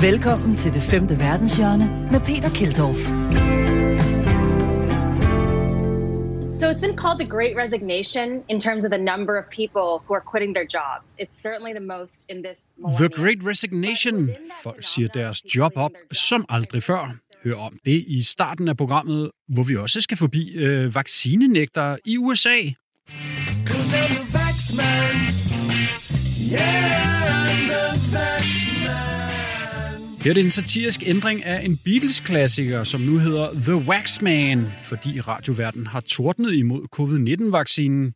Velkommen til det femte verdenshjørne med Peter Keldorf. So it's been called the Great Resignation in terms of the number of people who are quitting their jobs. It's certainly the most in this millennium. The Great Resignation. Folk siger deres job op som aldrig før. Hør om det i starten af programmet, hvor vi også skal forbi øh, vaccinenægtere i USA. Her er det en satirisk ændring af en Beatles-klassiker, som nu hedder The Waxman, fordi radioverden har tordnet imod covid-19-vaccinen.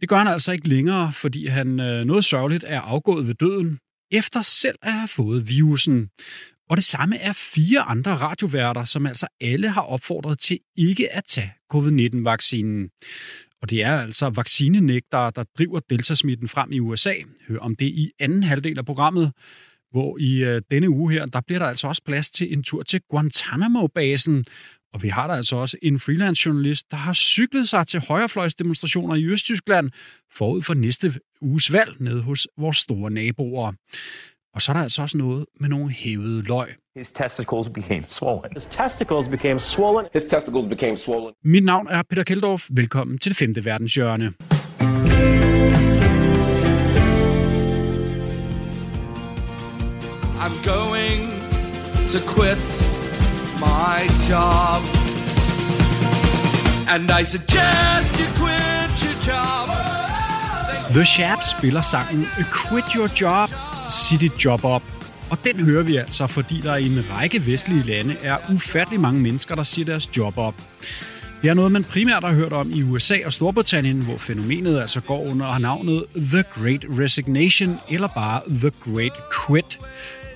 Det gør han altså ikke længere, fordi han øh, noget sørgeligt er afgået ved døden, efter selv at have fået virusen. Og det samme er fire andre radioværter, som altså alle har opfordret til ikke at tage covid-19-vaccinen. Og det er altså vaccinenægtere, der driver deltasmitten frem i USA. Hør om det i anden halvdel af programmet, hvor i øh, denne uge her, der bliver der altså også plads til en tur til Guantanamo-basen. Og vi har der altså også en freelance journalist, der har cyklet sig til højrefløjsdemonstrationer i Østtyskland forud for næste uges valg nede hos vores store naboer. Og så er der altså også noget med nogle hævede løg. His testicles became swollen. His testicles became swollen. His testicles became swollen. Mit navn er Peter Keldorf. Velkommen til det femte verdenshjørne. I'm going to quit my job. And I suggest you quit your job. The Sharp spiller sangen Quit Your Job, Sit It job Up. Og den hører vi altså, fordi der i en række vestlige lande er ufattelig mange mennesker, der siger deres job op. Det er noget, man primært har hørt om i USA og Storbritannien, hvor fænomenet altså går under navnet The Great Resignation, eller bare The Great Quit,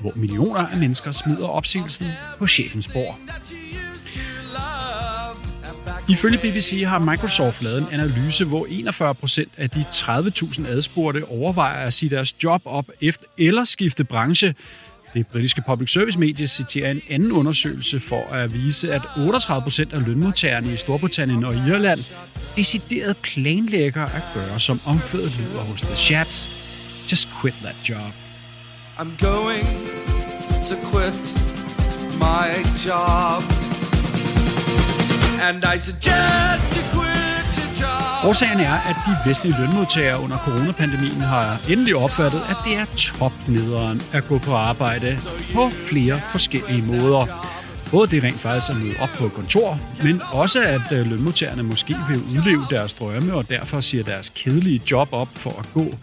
hvor millioner af mennesker smider opsigelsen på chefens bord. Ifølge BBC har Microsoft lavet en analyse, hvor 41 procent af de 30.000 adspurgte overvejer at sige deres job op efter eller skifte branche. Det britiske public service medie citerer en anden undersøgelse for at vise, at 38 procent af lønmodtagerne i Storbritannien og Irland decideret planlægger at gøre, som omkvædet lyder hos The Chats. Just quit that job. I'm going to quit my job. And I suggest you quit your job. Årsagen er, at de vestlige lønmodtagere under coronapandemien har endelig opfattet, at det er topnederen at gå på arbejde på flere forskellige måder. Både det rent faktisk at møde op på et kontor, men også at øh, lønmodtagerne måske vil udleve deres drømme og derfor siger deres kedelige job op for at gå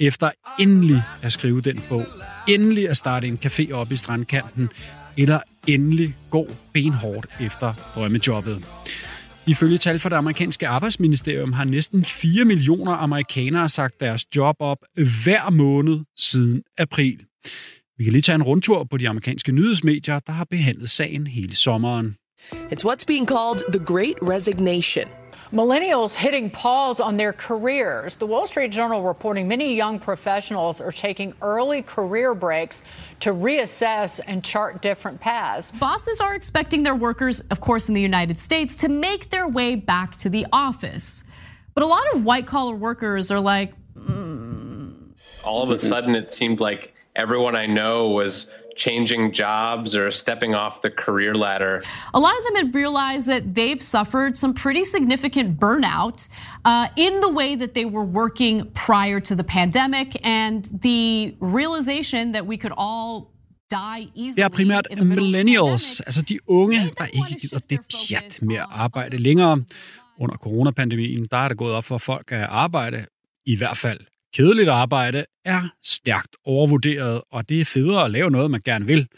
efter endelig at skrive den bog, endelig at starte en café op i strandkanten, eller endelig gå benhårdt efter drømmejobbet. Ifølge tal fra det amerikanske arbejdsministerium har næsten 4 millioner amerikanere sagt deres job op hver måned siden april. Vi kan lige tage en rundtur på de amerikanske nyhedsmedier, der har behandlet sagen hele sommeren. It's what's being called the Great Resignation. Millennials hitting pause on their careers. The Wall Street Journal reporting many young professionals are taking early career breaks to reassess and chart different paths. Bosses are expecting their workers, of course, in the United States, to make their way back to the office. But a lot of white collar workers are like, mm. all of a sudden it seemed like everyone I know was changing jobs or stepping off the career ladder. a lot of them have realized that they've suffered some pretty significant burnout uh, in the way that they were working prior to the pandemic, and the realization that we could all die easily. Det er primært in the middle of the millennials, altså de unge, der ikke gider det their pjat med at arbejde længere. Under coronapandemien, der er det gået op for folk at arbejde, i hvert fald kedeligt arbejde, er stærkt overvurderet, og det er federe at lave noget, man gerne vil.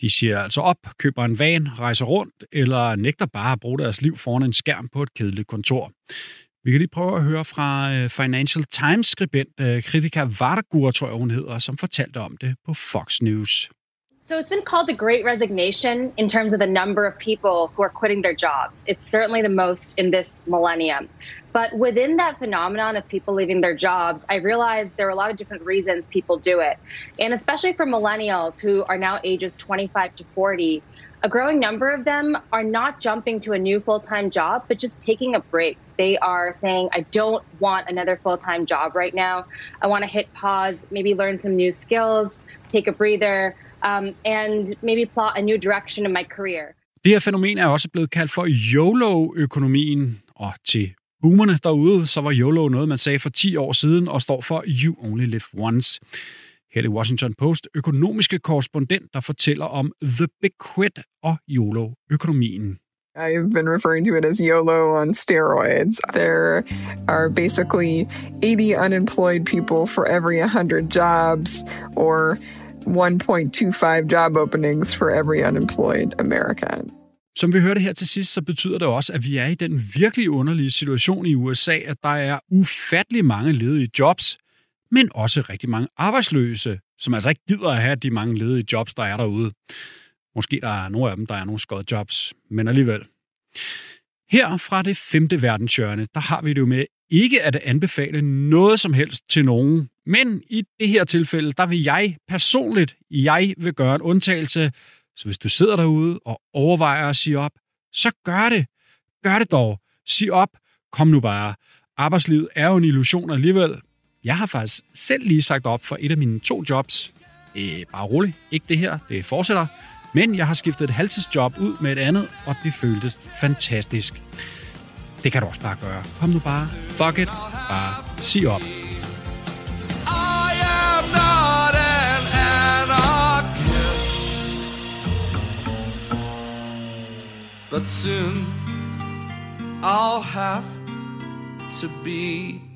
De siger altså op, køber en van, rejser rundt, eller nægter bare at bruge deres liv foran en skærm på et kedeligt kontor. Vi kan lige prøve at høre fra øh, Financial Times-skribent øh, Kritika Vargur, tror jeg hun hedder, som fortalte om det på Fox News. So it's been called the Great Resignation in terms of the number of people who are quitting their jobs. It's certainly the most in this millennium. But within that phenomenon of people leaving their jobs, I realized there are a lot of different reasons people do it. And especially for millennials who are now ages 25 to 40, a growing number of them are not jumping to a new full time job, but just taking a break. They are saying, I don't want another full time job right now. I want to hit pause, maybe learn some new skills, take a breather. Um, and maybe plot a new direction in my career. Det her fænomen er også blevet kaldt for YOLO-økonomien, og til boomerne derude, så var YOLO noget, man sagde for 10 år siden, og står for You Only Live Once. Her i Washington Post økonomiske korrespondent, der fortæller om The Big Quit og YOLO-økonomien. I've been referring to it as YOLO on steroids. There are basically 80 unemployed people for every 100 jobs, or 1.25 job openings for every unemployed American. Som vi hørte her til sidst, så betyder det også, at vi er i den virkelig underlige situation i USA, at der er ufattelig mange ledige jobs, men også rigtig mange arbejdsløse, som altså ikke gider at have de mange ledige jobs, der er derude. Måske der er nogle af dem, der er nogle skodjobs, jobs, men alligevel. Her fra det femte verdenshjørne, der har vi det jo med ikke at anbefale noget som helst til nogen. Men i det her tilfælde, der vil jeg personligt, jeg vil gøre en undtagelse. Så hvis du sidder derude og overvejer at sige op, så gør det. Gør det dog. Sig op. Kom nu bare. Arbejdslivet er jo en illusion alligevel. Jeg har faktisk selv lige sagt op for et af mine to jobs. Øh, bare rolig. Ikke det her. Det fortsætter. Men jeg har skiftet et halvtidsjob ud med et andet, og det føltes fantastisk. Det kan du også bare gøre. Kom nu bare. Fuck it. Bare sig op. I not but soon I'll have to be.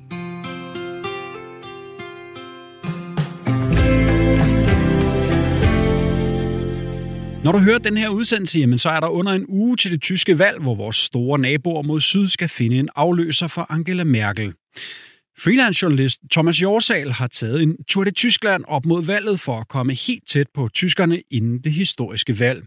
Når du hører den her udsendelse, jamen, så er der under en uge til det tyske valg, hvor vores store naboer mod syd skal finde en afløser for Angela Merkel. Freelance-journalist Thomas Jorsal har taget en tur til Tyskland op mod valget for at komme helt tæt på tyskerne inden det historiske valg.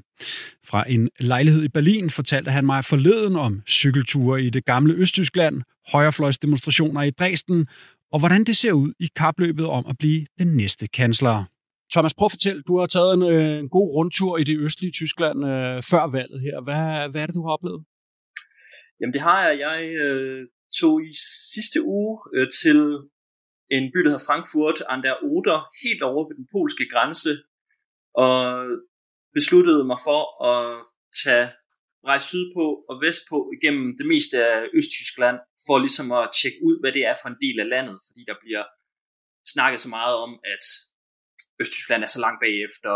Fra en lejlighed i Berlin fortalte han mig forleden om cykelture i det gamle Østtyskland, højrefløjsdemonstrationer i Dresden og hvordan det ser ud i kapløbet om at blive den næste kansler. Thomas, prøv at fortælle, du har taget en, øh, en god rundtur i det østlige Tyskland øh, før valget her. Hvad, hvad er det, du har oplevet? Jamen det har jeg. Jeg øh, tog i sidste uge øh, til en by, der hedder Frankfurt an der Oder, helt over ved den polske grænse, og besluttede mig for at tage rejse sydpå og vestpå igennem det meste af Østtyskland, for ligesom at tjekke ud, hvad det er for en del af landet, fordi der bliver snakket så meget om, at Østtyskland er så langt bagefter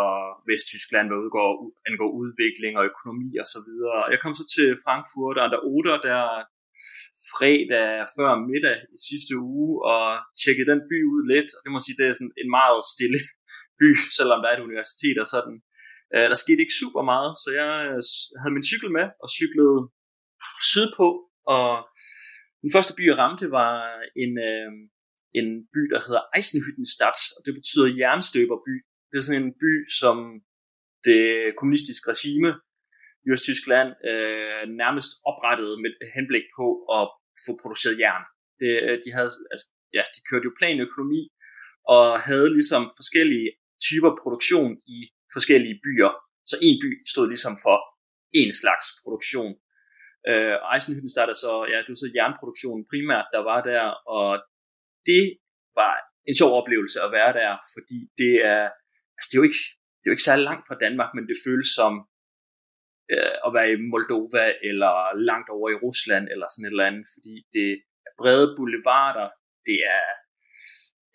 Vesttyskland, hvad udgår, angår udvikling og økonomi og så videre. Jeg kom så til Frankfurt og der Oder der fredag før middag i sidste uge og tjekkede den by ud lidt. Og det må sige, det er sådan en meget stille by, selvom der er et universitet og sådan. Øh, der skete ikke super meget, så jeg øh, havde min cykel med og cyklede sydpå. Og den første by, jeg ramte, var en, øh, en by, der hedder Eisenhüttenstadt, og det betyder jernstøberby. Det er sådan en by, som det kommunistiske regime i Østtyskland øh, nærmest oprettede med henblik på at få produceret jern. Det, øh, de, havde, altså, ja, de kørte jo planøkonomi og havde ligesom forskellige typer produktion i forskellige byer. Så en by stod ligesom for en slags produktion. Øh, Eisenhüttenstadt er så, ja, det var så jernproduktionen primært, der var der, og det var en sjov oplevelse at være der, fordi det er, altså det er jo ikke, det er jo ikke særlig langt fra Danmark, men det føles som øh, at være i Moldova, eller langt over i Rusland, eller sådan et eller andet, fordi det er brede boulevarder, det er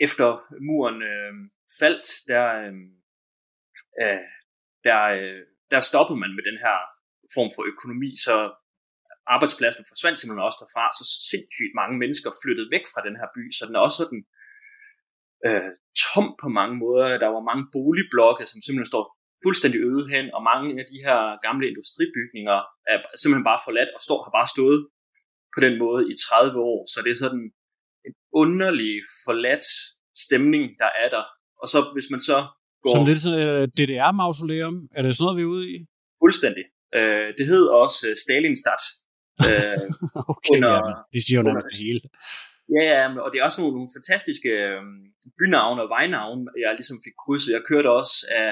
efter muren øh, faldt, der, øh, øh der, øh, der stoppede man med den her form for økonomi, så arbejdspladsen forsvandt simpelthen også derfra, så sindssygt mange mennesker flyttede væk fra den her by, så den er også sådan øh, tom på mange måder. Der var mange boligblokke, som simpelthen står fuldstændig øde hen, og mange af de her gamle industribygninger er simpelthen bare forladt og står, har bare stået på den måde i 30 år. Så det er sådan en underlig forladt stemning, der er der. Og så hvis man så går... Som lidt sådan et DDR-mausoleum, er det sådan noget, vi er ude i? Fuldstændig. Øh, det hed også Stalinstadt. Øh, okay, under, ja, det siger jo noget det hele. Ja, ja, og det er også nogle, nogle fantastiske øh, bynavne og vejnavne, jeg ligesom fik krydset. Jeg kørte også af,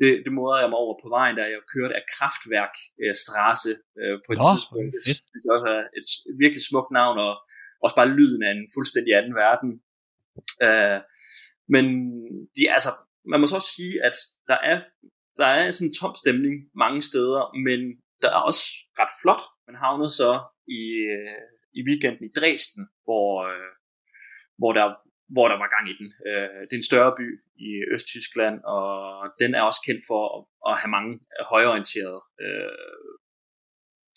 det, det måder jeg mig over på vejen, da jeg kørte af Kraftværk øh, Strasse øh, på et Nå, tidspunkt. Det, er også et, et virkelig smukt navn, og også bare lyden af en fuldstændig anden verden. Øh, men de, altså, man må så også sige, at der er der er sådan en tom stemning mange steder, men der er også ret flot. Man havnede så i, øh, i weekenden i Dresden, hvor, øh, hvor, der, hvor der var gang i den. Øh, det er en større by i Østtyskland, og den er også kendt for at, at have mange højorienterede øh,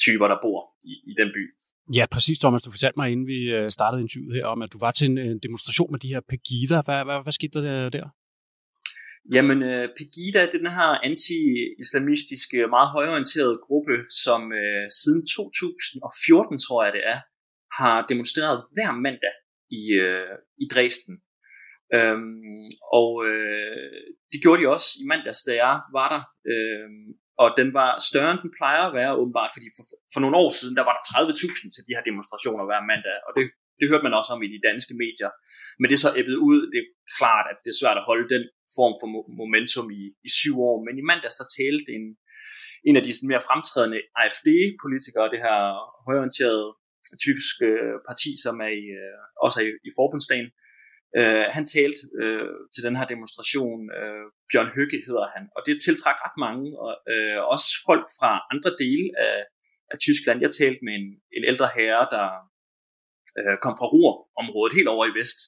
typer, der bor i, i den by. Ja, præcis, Thomas. Du fortalte mig, inden vi øh, startede interviewet her, om at du var til en, demonstration med de her Pegida. Hvad, hvad, hvad skete der der? Jamen, uh, Pegida er den her anti-islamistiske, meget højorienterede gruppe, som øh, siden 2014, tror jeg det er, har demonstreret hver mandag i, øh, i Dresden. Øhm, og øh, det gjorde de også i mandags, da jeg var der. Øhm, og den var større, end den plejer at være, åbenbart, fordi for, for nogle år siden, der var der 30.000 til de her demonstrationer hver mandag, og det, det hørte man også om i de danske medier. Men det er så æbbet ud, det er klart, at det er svært at holde den form for momentum i, i syv år, men i mandags der talte en, en af de sådan mere fremtrædende AFD-politikere, det her højorienterede typiske øh, parti, som er i, øh, også er i, i forbundsdagen, øh, han talte øh, til den her demonstration, øh, Bjørn Høgge hedder han, og det tiltrak ret mange, og øh, også folk fra andre dele af, af Tyskland. Jeg talte med en, en ældre herre, der øh, kom fra Ruhr-området, helt over i vest,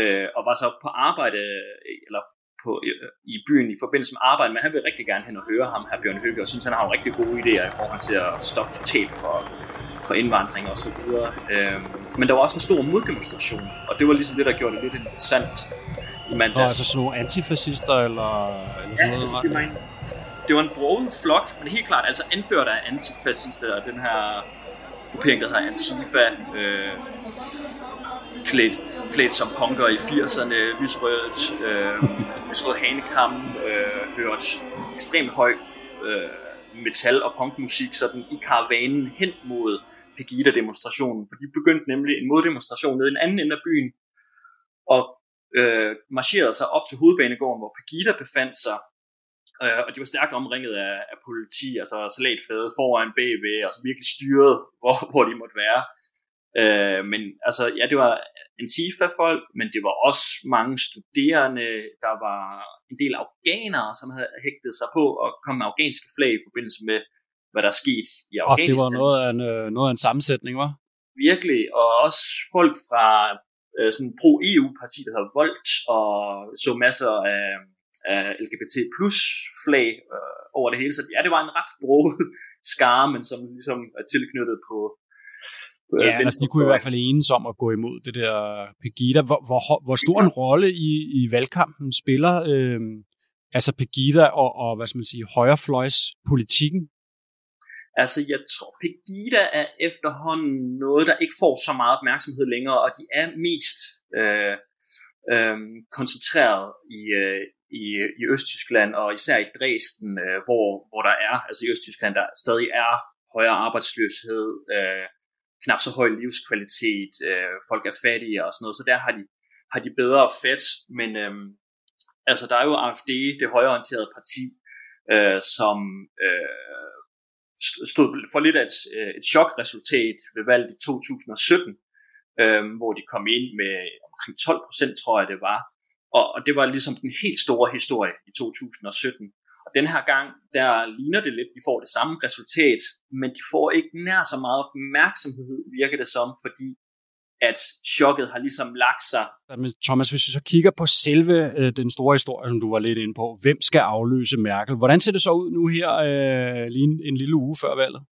øh, og var så på arbejde, eller på, uh, i byen i forbindelse med arbejde, men han vil rigtig gerne hen og høre ham, her Bjørn Høgge, og synes, han har jo rigtig gode idéer i forhold til at stoppe totalt for, for indvandring og så videre. Øhm, men der var også en stor moddemonstration, og det var ligesom det, der gjorde det lidt interessant i mandags. Nå, altså sådan nogle antifascister eller, eller sådan ja, noget? Altså, det, var en, det var en broget flok, men helt klart altså anført af antifascister, og den her gruppering, der hedder Antifa, øh, klædt, klædt som punker i 80'erne, lysrødt, øh, lysrødt hanekam, øh, hørt ekstremt høj øh, metal- og punkmusik sådan i karavanen hen mod Pegida-demonstrationen, for de begyndte nemlig en moddemonstration nede i en anden ende af byen, og øh, marcherede sig op til hovedbanegården, hvor Pegida befandt sig, øh, og de var stærkt omringet af, af politi, altså salatfæde foran bagved, og så virkelig styret, hvor, hvor de måtte være. Øh, men altså, ja, det var Antifa-folk, men det var også mange studerende, der var en del afghanere, som havde hægtet sig på at komme med afghanske flag i forbindelse med hvad der er sket i Afghanistan. Og det var noget af en, øh, noget af en sammensætning, var? Virkelig, og også folk fra øh, sådan pro-EU-parti, der hedder Volt, og så masser af, af LGBT plus flag øh, over det hele. Så ja, det var en ret broet skare, men som ligesom er tilknyttet på, Ja, altså de kunne i hvert fald enes om at gå imod det der Pegida. Hvor, hvor, hvor stor en rolle i, i valgkampen spiller øh, altså Pegida og, og hvad skal man sige, højrefløjs politikken? Altså, jeg tror, Pegida er efterhånden noget, der ikke får så meget opmærksomhed længere, og de er mest øh, øh, koncentreret i, øh, i, i Østtyskland, og især i Dresden, øh, hvor, hvor der er, altså i Østtyskland, der stadig er højere arbejdsløshed, øh, knap så høj livskvalitet, øh, folk er fattige og sådan noget, så der har de, har de bedre fat, men øh, altså der er jo AFD, det højreorienterede parti, øh, som øh, stod for lidt af et, øh, et chokresultat ved valget i 2017, øh, hvor de kom ind med omkring 12 procent, tror jeg det var. Og, og det var ligesom den helt store historie i 2017. Den her gang, der ligner det lidt, de får det samme resultat, men de får ikke nær så meget opmærksomhed, virker det som, fordi at chokket har ligesom lagt sig. Men Thomas, hvis vi så kigger på selve øh, den store historie, som du var lidt inde på, hvem skal afløse Merkel? Hvordan ser det så ud nu her, øh, lige en, en lille uge før valget?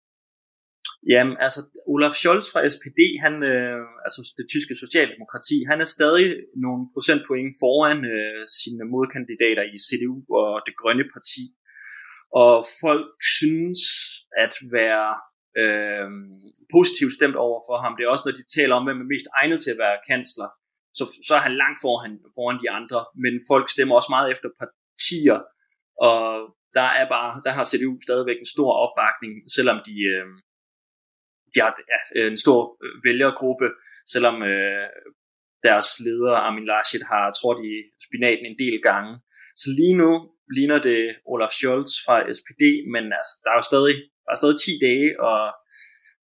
Jamen, altså Olaf Scholz fra SPD, han, øh, altså det tyske socialdemokrati, han er stadig nogle procentpoint foran øh, sine modkandidater i CDU og det grønne parti. Og folk synes at være øh, positivt stemt over for ham. Det er også, når de taler om, hvem er mest egnet til at være kansler, så, så er han langt foran, foran de andre. Men folk stemmer også meget efter partier, og der er bare, der har CDU stadigvæk en stor opbakning, selvom de, øh, de har ja, øh, en stor øh, vælgergruppe, selvom øh, deres leder Armin Laschet har trådt i spinaten en del gange. Så lige nu ligner det Olaf Scholz fra SPD, men altså, der er jo stadig der er stadig 10 dage, og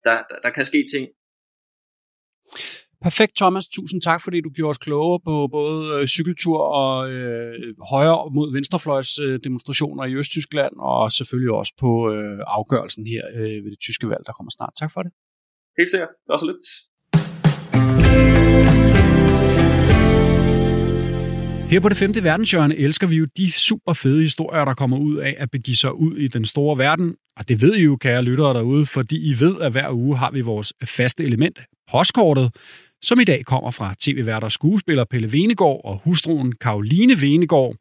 der, der, der kan ske ting. Perfekt, Thomas. Tusind tak, fordi du gjorde os klogere på både øh, cykeltur og øh, højre mod venstrefløjs øh, demonstrationer i Østtyskland, og selvfølgelig også på øh, afgørelsen her øh, ved det tyske valg, der kommer snart. Tak for det. Helt sikkert. Det var så lidt. Her på det femte verdenshjørne elsker vi jo de super fede historier, der kommer ud af at begive sig ud i den store verden. Og det ved I jo, kære lyttere derude, fordi I ved, at hver uge har vi vores faste element, postkortet, som i dag kommer fra tv-vært og skuespiller Pelle Venegård og hustruen Karoline Venegård.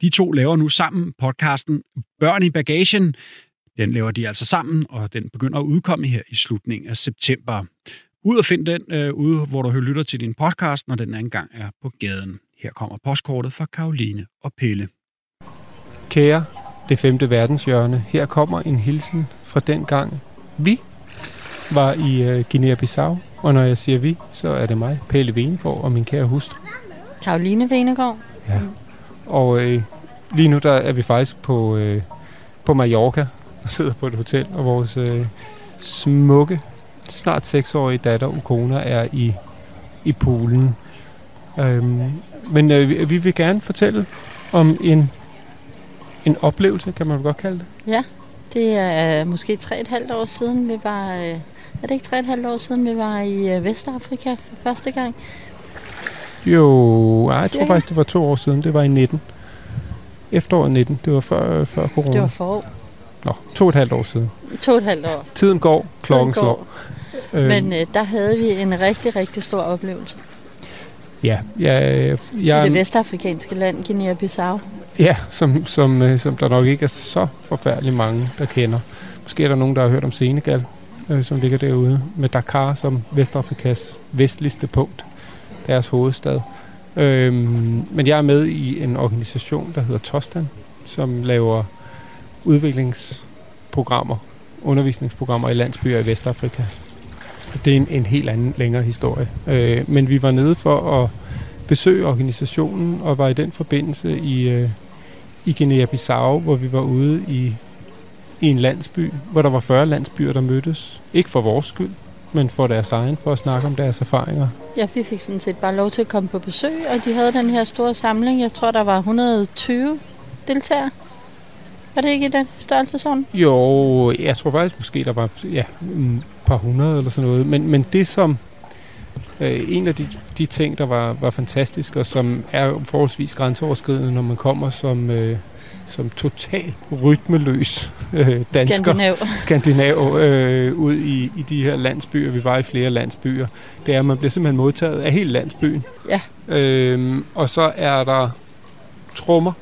De to laver nu sammen podcasten Børn i bagagen. Den laver de altså sammen, og den begynder at udkomme her i slutningen af september. Ud og find den øh, ude, hvor du lytter til din podcast, når den engang er på gaden. Her kommer postkortet fra Karoline og Pelle. Kære, det femte verdenshjørne, her kommer en hilsen fra den gang vi var i øh, Guinea-Bissau. Og når jeg siger vi, så er det mig, Pelle Venegård og min kære hustru. Karoline Venegård. Ja. Og øh, lige nu der er vi faktisk på, øh, på Mallorca og sidder på et hotel, og vores øh, smukke, snart seksårige datter Ukona er i, i poolen. Øhm, men øh, vi vil gerne fortælle om en, en oplevelse, kan man godt kalde det. Ja, det er måske tre et halvt år siden, vi var... Øh, er det ikke tre et halvt år siden, vi var i øh, Vestafrika for første gang? Jo, ej, jeg tror faktisk, det var to år siden. Det var i 19. Efteråret 19. Det var før, før corona. Det var forår. Nå, to og et halvt år siden. To og et halvt år. Tiden går, klokken Tiden går. slår. Men øh, der havde vi en rigtig, rigtig stor oplevelse. Ja, jeg, jeg, I det vestafrikanske land, Guinea-Bissau. Ja, som, som, øh, som der nok ikke er så forfærdeligt mange, der kender. Måske er der nogen, der har hørt om Senegal, øh, som ligger derude, med Dakar som Vestafrikas vestligste punkt, deres hovedstad. Øh, men jeg er med i en organisation, der hedder Tostan, som laver udviklingsprogrammer, undervisningsprogrammer i landsbyer i Vestafrika. Det er en, en helt anden længere historie. Øh, men vi var nede for at besøge organisationen, og var i den forbindelse i, øh, i Guinea-Bissau, hvor vi var ude i, i en landsby, hvor der var 40 landsbyer, der mødtes. Ikke for vores skyld, men for deres egen, for at snakke om deres erfaringer. Ja, vi fik sådan set bare lov til at komme på besøg, og de havde den her store samling. Jeg tror, der var 120 deltagere. Var det ikke i den størrelsesorden? Jo, jeg tror faktisk måske, der var ja, et par hundrede eller sådan noget. Men, men det som... Øh, en af de, de ting, der var, var fantastisk, og som er forholdsvis grænseoverskridende, når man kommer som, øh, som total rytmeløs øh, dansker, Skandinav, skandinav øh, ud i, i de her landsbyer. Vi var i flere landsbyer. Det er, at man bliver simpelthen modtaget af hele landsbyen. Ja. Øh, og så er der trommer,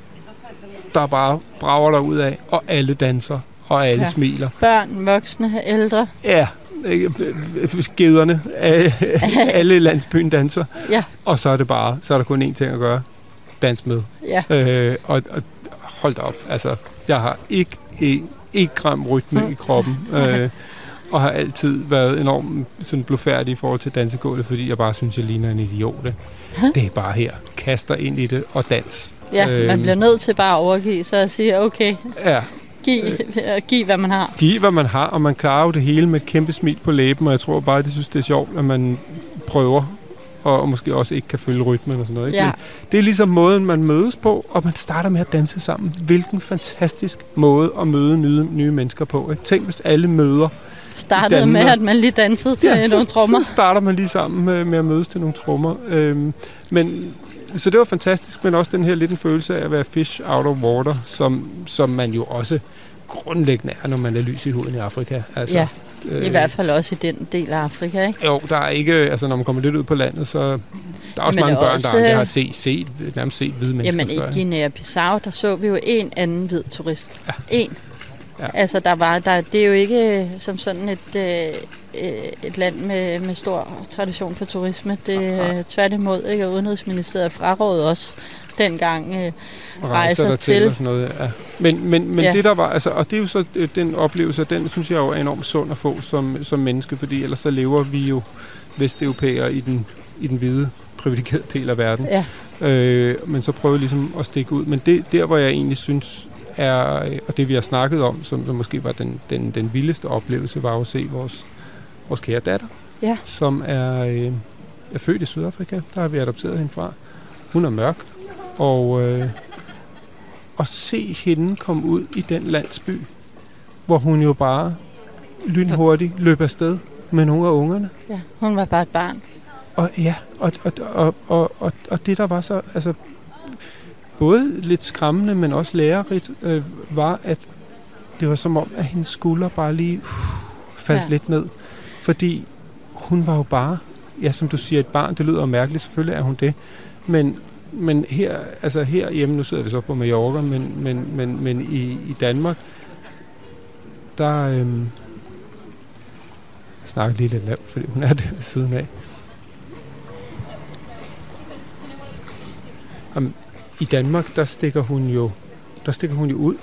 der bare brager der ud af, og alle danser, og alle ja. smiler. Børn, voksne, ældre. Ja, gederne, alle landsbyen danser. Ja. Og så er det bare, så er der kun én ting at gøre. Dans med. Ja. Øh, og, og hold da op, altså, jeg har ikke en, en gram rytme i kroppen. Øh, og har altid været enormt sådan blufærdig i forhold til dansegulvet, fordi jeg bare synes, jeg ligner en idiot. Det er bare her. Kaster ind i det og dans. Ja, øhm, man bliver nødt til bare at overgive sig og sige, okay, ja, giv, øh, giv hvad man har. Giv hvad man har, og man klarer jo det hele med et kæmpe smil på læben, og jeg tror bare, at de synes, det er sjovt, at man prøver, og, og måske også ikke kan følge rytmen og sådan noget. Ikke? Ja. Men det er ligesom måden, man mødes på, og man starter med at danse sammen. Hvilken fantastisk måde at møde nye, nye mennesker på. Ikke? Tænk, hvis alle møder Startede med, at man lige dansede til ja, nogle trommer. Så starter man lige sammen med, med at mødes til nogle trommer. Øhm, men så det var fantastisk, men også den her lidt en følelse af at være fish out of water, som, som man jo også grundlæggende er, når man er lys i huden i Afrika. Altså, ja, i hvert fald også i den del af Afrika, ikke? Jo, der er ikke, altså når man kommer lidt ud på landet, så der er også Jamen, mange børn, også, der aldrig har set, set, nærmest set hvide mennesker Jamen i Guinea-Bissau, der så vi jo en anden hvid turist. Ja. En. Ja. Altså, der var, der, det er jo ikke som sådan et, øh, et land med, med stor tradition for turisme. Det er tværtimod, ikke? Og Udenrigsministeriet frarådede også dengang øh, og rejser der til. og sådan noget. Ja. Men, men, men Ja. det der var, altså, og det er jo så øh, den oplevelse, den synes jeg jo er enormt sund at få som, som menneske, fordi ellers så lever vi jo vesteuropæere i den, i den hvide privilegerede del af verden. Ja. Øh, men så prøve ligesom at stikke ud. Men det, der, hvor jeg egentlig synes er, øh, og det vi har snakket om, som, som måske var den, den, den vildeste oplevelse, var at se vores, vores kære datter, Ja. som er, øh, er født i Sydafrika. Der har vi adopteret hende fra. Hun er mørk. Og øh, at se hende komme ud i den landsby, hvor hun jo bare lynhurtigt løb afsted med nogle af ungerne. Ja, hun var bare et barn. Og ja, og, og, og, og, og, og det der var så, altså både lidt skræmmende, men også lærerigt, øh, var, at det var som om, at hendes skulder bare lige uh, faldt ja. lidt ned. Fordi hun var jo bare, ja som du siger, et barn, det lyder mærkeligt, selvfølgelig er hun det, men, men her, altså her hjemme, nu sidder vi så på Mallorca, men, men, men, men i, i Danmark, der, øhm, jeg snakker lige lidt lavt, fordi hun er der ved siden af. Om, I Danmark, der stikker hun jo, der stikker hun jo ud,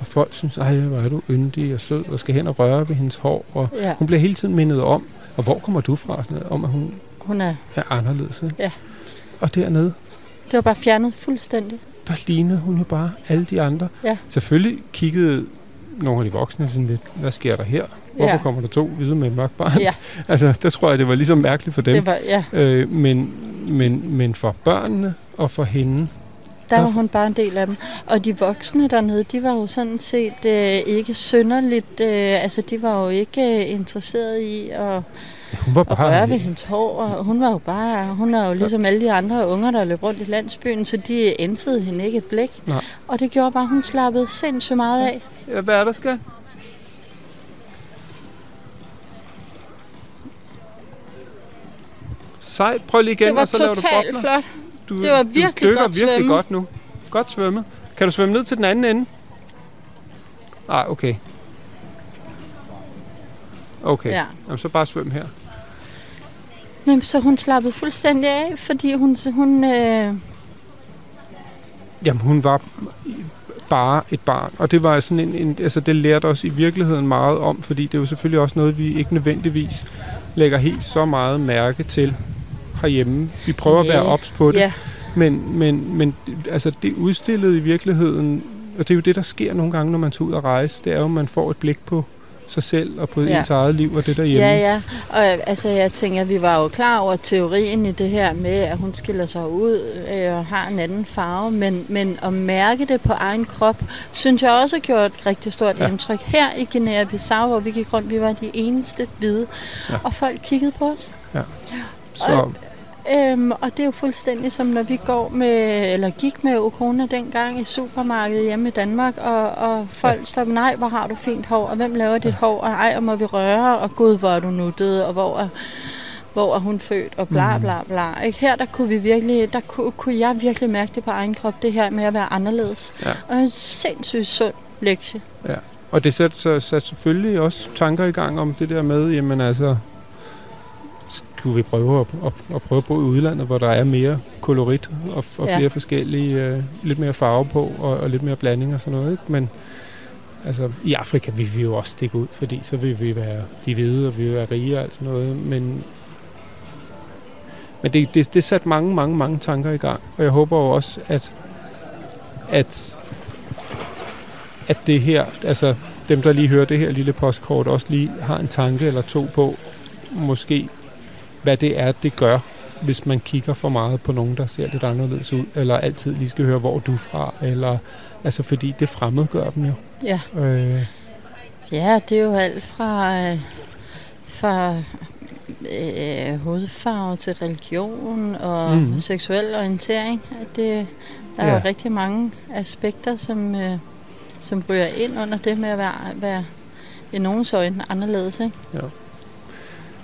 og folk synes, ej, hvor er du yndig og sød, og skal hen og røre ved hendes hår, og Ja. hun bliver hele tiden mindet om, og hvor kommer du fra, sådan noget, om at hun Hun er, er anderledes. Ikke? ja, Og dernede, det var bare fjernet fuldstændig. der lignede hun jo bare alle de andre. Ja. Selvfølgelig kiggede nogle af de voksne sådan lidt, hvad sker der her? Hvorfor Ja. kommer der to hvide med et mørkt barn? Ja. altså, der tror jeg, det var ligesom mærkeligt for dem. Det var- ja. øh, men, men, men for børnene og for hende, Der var hun bare en del af dem. Og de voksne dernede, de var jo sådan set øh, ikke synderligt, øh, altså de var jo ikke øh, interesseret i at, hun var bare... røre ved hendes hår. Og hun var jo bare, hun er jo ligesom alle de andre unger, der løb rundt i landsbyen, så de ænsede hende ikke et blik. Nej. Og det gjorde bare, at hun slappede sindssygt meget af. Ja, hvad er der skal? Sej, prøv lige igen, Det var og så laver du totalt bobler. flot. Du, Det var du virkelig dykker godt virkelig svømme. godt nu. Godt svømme. Kan du svømme ned til den anden ende? Nej, okay. Okay, Ja. Jamen, så bare svøm her. Jamen, så hun slappede fuldstændig af, fordi hun, hun øh, Jamen, hun var bare et barn, og det var sådan en, en altså det lærte os i virkeligheden meget om, fordi det er jo selvfølgelig også noget, vi ikke nødvendigvis lægger helt så meget mærke til herhjemme. Vi prøver at være ops på det, ja. men, men, men altså det udstillede i virkeligheden, og det er jo det, der sker nogle gange, når man tager ud og rejse, det er jo, at man får et blik på sig selv og på Ja. ens eget liv og det derhjemme. Ja, ja. Og øh, altså, jeg tænker, vi var jo klar over teorien i det her med, at hun skiller sig ud øh, og har en anden farve, men, men at mærke det på egen krop, synes jeg også har gjort et rigtig stort ja. Indtryk. Her i Guinea-Bissau, hvor vi gik rundt, vi var de eneste hvide, ja. Og folk kiggede på os. Ja. Så, Øhm, og det er jo fuldstændig som når vi går med, eller gik med Okona dengang i supermarkedet hjemme i Danmark, og, og folk ja. stopper, nej, hvor har du fint hår, og hvem laver dit hår, og ej, og må vi røre, og gud, hvor er du nuttet, og hvor er, hvor er hun født, og bla Mhm. bla bla. Ikke? Her der kunne vi virkelig, der kunne, kunne jeg virkelig mærke det på egen krop, det her med at være anderledes. Ja. Og en sindssygt sund lektie. Ja, og det satte, så, satte selvfølgelig også tanker i gang om det der med, jamen altså, skulle vi prøve at, at, at prøve at bo i udlandet, hvor der er mere kolorit og, og Ja. flere forskellige, øh, lidt mere farve på og, og lidt mere blanding og sådan noget, ikke? Men altså, i Afrika vil vi jo også stikke ud, fordi så vil vi være de hvide, og vi vil være rige og alt sådan noget, men men det, det, det satte mange, mange, mange tanker i gang, og jeg håber jo også, at, at, at det her, altså dem, der lige hører det her lille postkort, også lige har en tanke eller to på, måske, hvad det er, det gør, hvis man kigger for meget på nogen, der ser lidt anderledes ud, eller altid lige skal høre, hvor du er fra, eller, altså fordi det fremmedgør dem jo. Ja. Øh, Ja, det er jo alt fra, øh, fra øh, hovedfarve til religion og mm-hmm. seksuel orientering. Det, der er Ja. jo rigtig mange aspekter, som, øh, som ryger ind under det med at være, være i nogens øjne anderledes. Ikke? ja.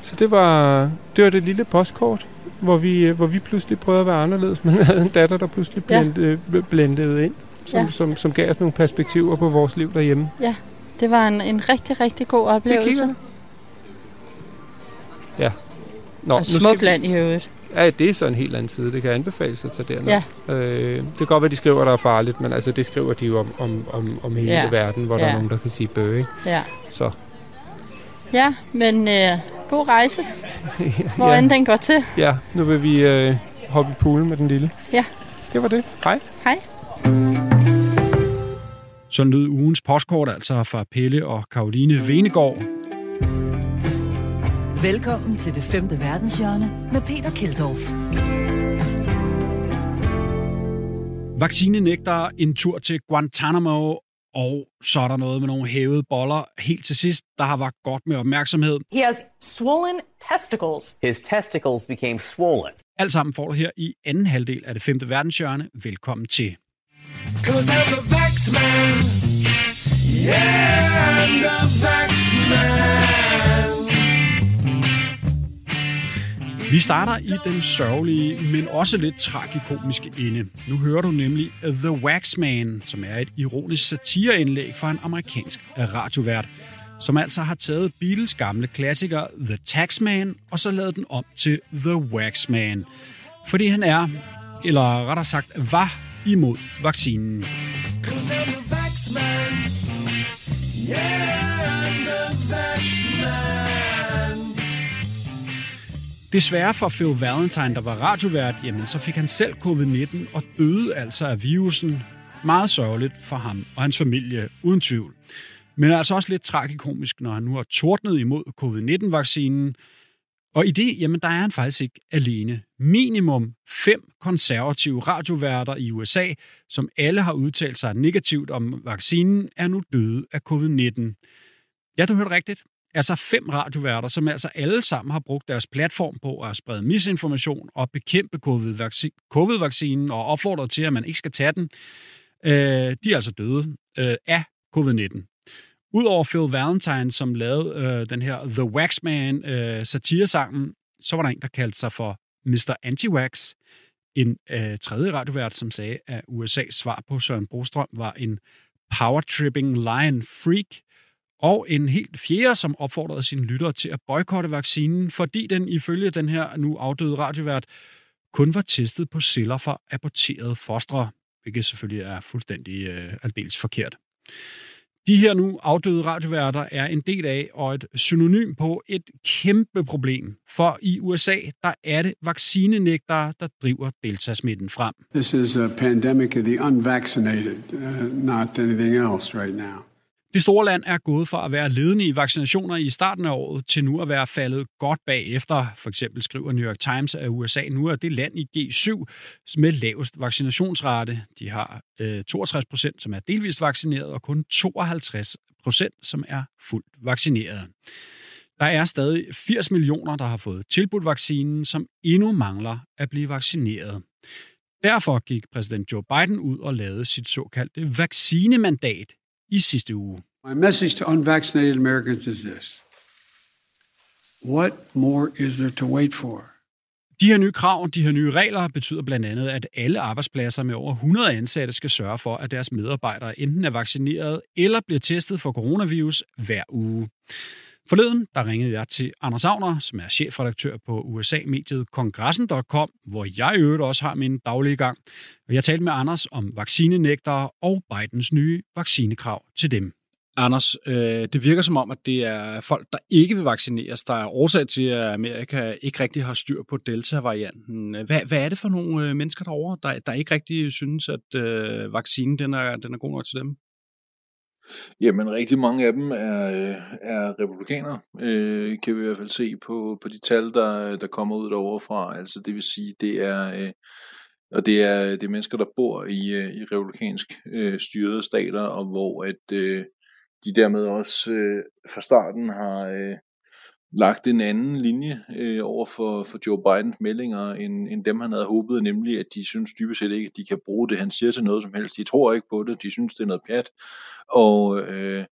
Så det var, det var det lille postkort, hvor vi, hvor vi pludselig prøvede at være anderledes, men havde en datter, der pludselig Ja. blendede, blendede ind, som, Ja. som, som gav os nogle perspektiver på vores liv derhjemme. Ja, det var en, en rigtig, rigtig god oplevelse. Ja. Nå, og smukt land i øvrigt. Ja, det er så en helt anden side. Det kan anbefales at tage derned. Ja. Øh, det kan godt være, de skriver, der er farligt, men altså, det skriver de jo om, om, om, om hele Ja. verden, hvor der Ja. er nogen, der kan sige bøge. Ja. Så Ja, men øh, god rejse, hvor ja, end den går til. ja, nu vil vi øh, hoppe i poolen med den lille. Ja. Det var det. Hej. Hej. Så lød ugens postkort altså fra Pelle og Karoline Venegård. Velkommen til det femte verdenshjørne med Peter Keldorf. Vaccine nægter en tur til Guantanamo, og så er der noget med nogle hævede boller. Helt til sidst, der har været godt med opmærksomhed. He has swollen testicles. His testicles became swollen. Alt sammen får du her i anden halvdel af det femte verdenshjørne. Velkommen til. Cause I'm the vax man. Yeah, I'm the vax man. Vi starter i den sørgelige, men også lidt tragikomiske ende. Nu hører du nemlig The Waxman, som er et ironisk satireindlæg fra en amerikansk radiovært, som altså har taget Beatles gamle klassiker The Taxman og så lavet den om til The Waxman. Fordi han er, eller rettere sagt var, imod vaccinen. Cause I'm the Waxman. Yeah, Desværre for Phil Valentine, der var radiovært, jamen så fik han selv covid-19 og døde altså af virusen. Meget sørgeligt for ham og hans familie, uden tvivl. Men altså også lidt tragikomisk, når han nu har tordnet imod covid-19-vaccinen. Og i det, jamen der er han faktisk ikke alene. Minimum fem konservative radioværter i USA, som alle har udtalt sig negativt om vaccinen, er nu døde af covid-19. Ja, du hørte rigtigt. Altså fem radioværter, som altså alle sammen har brugt deres platform på at sprede misinformation og bekæmpe covid-vaccinen og opfordret til, at man ikke skal tage den. Øh, de er altså døde øh, af covid-19. Udover Phil Valentine, som lavede øh, den her The Waxman øh, satiresangen, så var der en, der kaldte sig for Mr. Anti-Wax. En øh, tredje radiovært, som sagde, at USA's svar på Søren Brostrøm var en power-tripping lion freak. Og en helt fjerde, som opfordrede sine lyttere til at boykotte vaccinen, fordi den ifølge den her nu afdøde radiovært kun var testet på celler fra aborterede fostre, hvilket selvfølgelig er fuldstændig øh, aldeles forkert. De her nu afdøde radioværter er en del af og et synonym på et kæmpe problem. For i USA, der er det vaccinenægtere, der driver deltasmitten frem. This is a pandemic of the unvaccinated, uh, not anything else right now. Det store land er gået fra at være ledende i vaccinationer i starten af året til nu at være faldet godt bagefter. For eksempel skriver New York Times, at USA nu er det land i G7 med lavest vaccinationsrate. De har øh, 62 procent, som er delvist vaccineret, og kun 52 procent, som er fuldt vaccineret. Der er stadig 80 millioner, der har fået tilbudt vaccinen, som endnu mangler at blive vaccineret. Derfor gik præsident Joe Biden ud og lavede sit såkaldte vaccinemandat i sidste uge. My message to unvaccinated Americans is this What more is there to wait for? De her nye krav, de her nye regler, betyder blandt andet, at alle arbejdspladser med over 100 ansatte skal sørge for, at deres medarbejdere enten er vaccineret eller bliver testet for coronavirus hver uge. Forleden, der ringede jeg til Anders Agner, som er chefredaktør på USA-mediet kongressen.com, hvor jeg i øvrigt også har min daglige gang. Og jeg talte med Anders om vaccinenægtere og Bidens nye vaccinekrav til dem. Anders, øh, det virker som om, at det er folk, der ikke vil vaccineres, der er årsag til, at Amerika ikke rigtig har styr på Delta-varianten. Hvad, hvad er det for nogle øh, mennesker derovre, der, der ikke rigtig synes, at øh, vaccinen den er, den er god nok til dem? Jamen, rigtig mange af dem er, øh, er republikanere, øh, kan vi i hvert fald se på, på de tal, der, der kommer ud derovre fra. Altså, det vil sige, det er, øh, og det er, det er mennesker, der bor i, øh, i republikansk øh, styrede stater, og hvor at øh, de dermed også øh, fra starten har øh, lagt en anden linje øh, over for, for Joe Bidens meldinger, end, end dem han havde håbet, nemlig at de synes dybest set ikke, at de kan bruge det, han siger til noget som helst. De tror ikke på det, de synes, det er noget pjat. Og øh,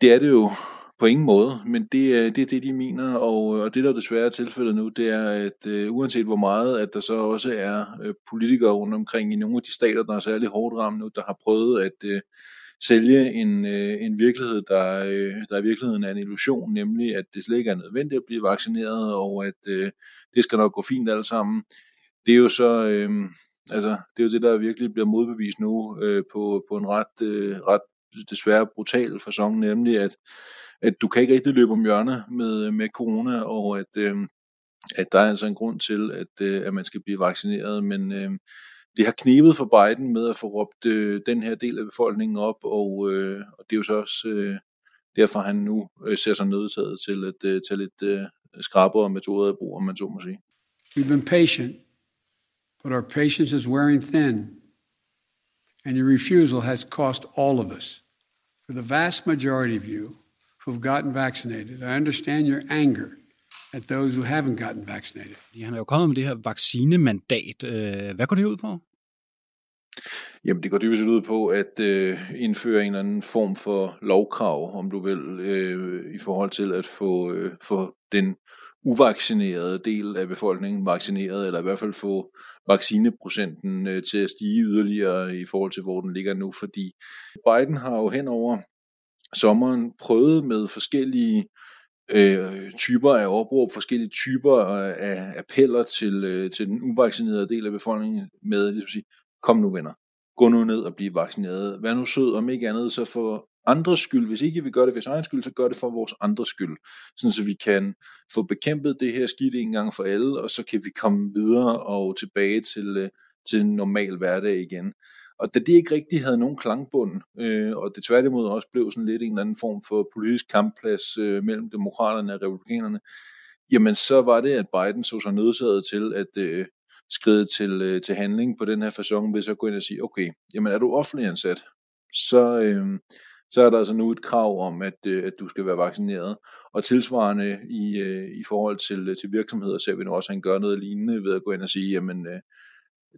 det er det jo på ingen måde, men det er det, er det de mener, og, og det der desværre er tilfældet nu, det er, at øh, uanset hvor meget, at der så også er øh, politikere rundt omkring i nogle af de stater, der er særlig hårdt ramt nu, der har prøvet at øh, sælge en, øh, en virkelighed, der, øh, der i virkeligheden er en illusion, nemlig at det slet ikke er nødvendigt at blive vaccineret, og at øh, det skal nok gå fint alt sammen. Det er jo så, øh, altså, det er jo det, der virkelig bliver modbevist nu øh, på, på en ret, øh, ret desværre brutal fasong, nemlig at, at du kan ikke rigtig løbe om hjørne med, med corona, og at, øh, at der er altså en grund til, at, øh, at man skal blive vaccineret, men øh, det har knebet for Biden med at få råbt øh, den her del af befolkningen op, og, øh, og det er jo så også øh, derfor han nu øh, ser sig nødtaget til at øh, tage lidt øh, skrabere metoder i brug, om man så må sige. We've been patient, but our patience is wearing thin, and your refusal has cost all of us. For the vast majority of you who've gotten vaccinated, I understand your anger at those who haven't gotten vaccinated. Han er jo kommet med det her vaccinemandat. Øh, hvad går det ud på? Jamen, det går dybest set ud på at øh, indføre en eller anden form for lovkrav, om du vil, øh, i forhold til at få, øh, få den uvaccinerede del af befolkningen vaccineret, eller i hvert fald få vaccineprocenten øh, til at stige yderligere i forhold til, hvor den ligger nu, fordi Biden har jo hen over sommeren prøvet med forskellige øh, typer af opråb, forskellige typer af appeller til, øh, til den uvaccinerede del af befolkningen med, ligesom at sige, kom nu venner, gå nu ned og blive vaccineret, vær nu sød, om ikke andet, så for andres skyld, hvis ikke vi gør det for vores egen skyld, så gør det for vores andres skyld, sådan så vi kan få bekæmpet det her skidt en gang for alle, og så kan vi komme videre og tilbage til, øh, til en normal hverdag igen. Og da det ikke rigtig havde nogen klangbund, øh, og det tværtimod også blev sådan lidt en eller anden form for politisk kampplads øh, mellem demokraterne og republikanerne, jamen så var det, at Biden så sig nødsaget til at øh, skride til, øh, til handling på den her façon, ved så at gå ind og sige, okay, jamen er du offentlig ansat, så, øh, så er der altså nu et krav om, at, øh, at du skal være vaccineret. Og tilsvarende i, øh, i forhold til, øh, til virksomheder, ser vi nu også, at han gør noget lignende ved at gå ind og sige, jamen øh,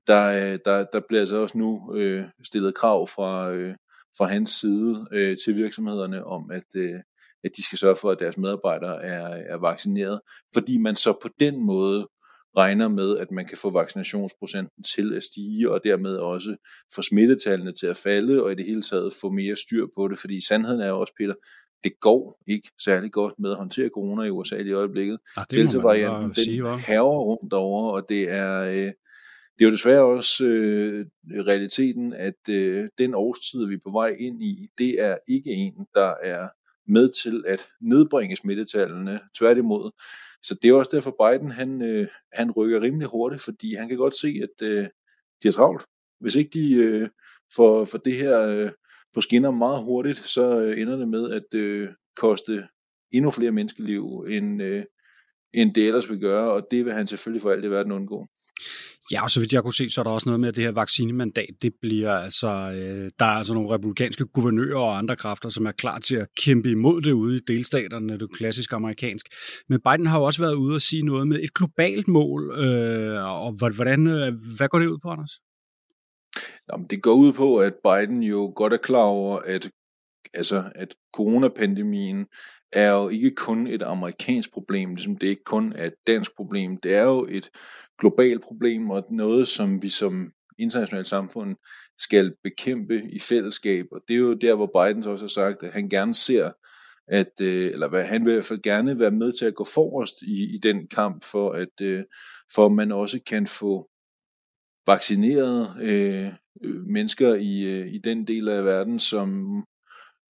der, der, der bliver altså også nu øh, stillet krav fra, øh, fra hans side øh, til virksomhederne om, at, øh, at de skal sørge for, at deres medarbejdere er, er vaccineret, fordi man så på den måde regner med, at man kan få vaccinationsprocenten til at stige, og dermed også få smittetallene til at falde, og i det hele taget få mere styr på det, fordi sandheden er jo også, Peter, det går ikke særlig godt med at håndtere corona i USA i øjeblikket. Ah, Delta-varianten, den sige, haver rundt over, og det er, øh, det er jo desværre også øh, realiteten, at øh, den årstid, vi er på vej ind i, det er ikke en, der er med til at nedbringe smittetallene, tværtimod. Så det er også derfor, Biden han, øh, han rykker rimelig hurtigt, fordi han kan godt se, at øh, de er travlt. Hvis ikke de øh, får, får det her øh, på skinner meget hurtigt, så øh, ender det med at øh, koste endnu flere menneskeliv, end, øh, end det ellers vil gøre, og det vil han selvfølgelig for alt i verden undgå. Ja, og så vidt jeg kunne se, så er der også noget med, at det her vaccinemandat, det bliver altså, øh, der er altså nogle republikanske guvernører og andre kræfter, som er klar til at kæmpe imod det ude i delstaterne, det klassisk amerikansk. Men Biden har jo også været ude og sige noget med et globalt mål, øh, og hvordan, øh, hvad går det ud på, Anders? Jamen, det går ud på, at Biden jo godt er klar over, at, altså, at coronapandemien er jo ikke kun et amerikansk problem, ligesom det ikke kun er et dansk problem. Det er jo et globalt problem, og noget, som vi som internationalt samfund skal bekæmpe i fællesskab. Og det er jo der, hvor Biden også har sagt, at han gerne ser, at, øh, eller hvad, han vil i hvert fald gerne være med til at gå forrest i, i den kamp, for at øh, for at man også kan få vaccineret øh, øh mennesker i, i den del af verden, som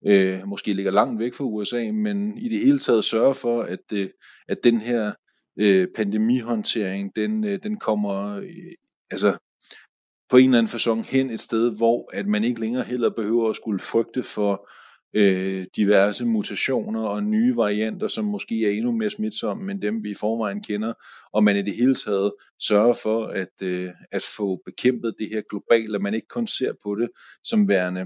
øh, måske ligger langt væk fra USA, men i det hele taget sørge for, at, øh, at den her øh, pandemihåndtering, den, øh, den kommer øh, altså på en eller anden fasong hen et sted, hvor at man ikke længere heller behøver at skulle frygte for øh, diverse mutationer og nye varianter, som måske er endnu mere smitsomme end dem, vi i forvejen kender, og man i det hele taget sørger for at, øh, at få bekæmpet det her globalt, at man ikke kun ser på det som værende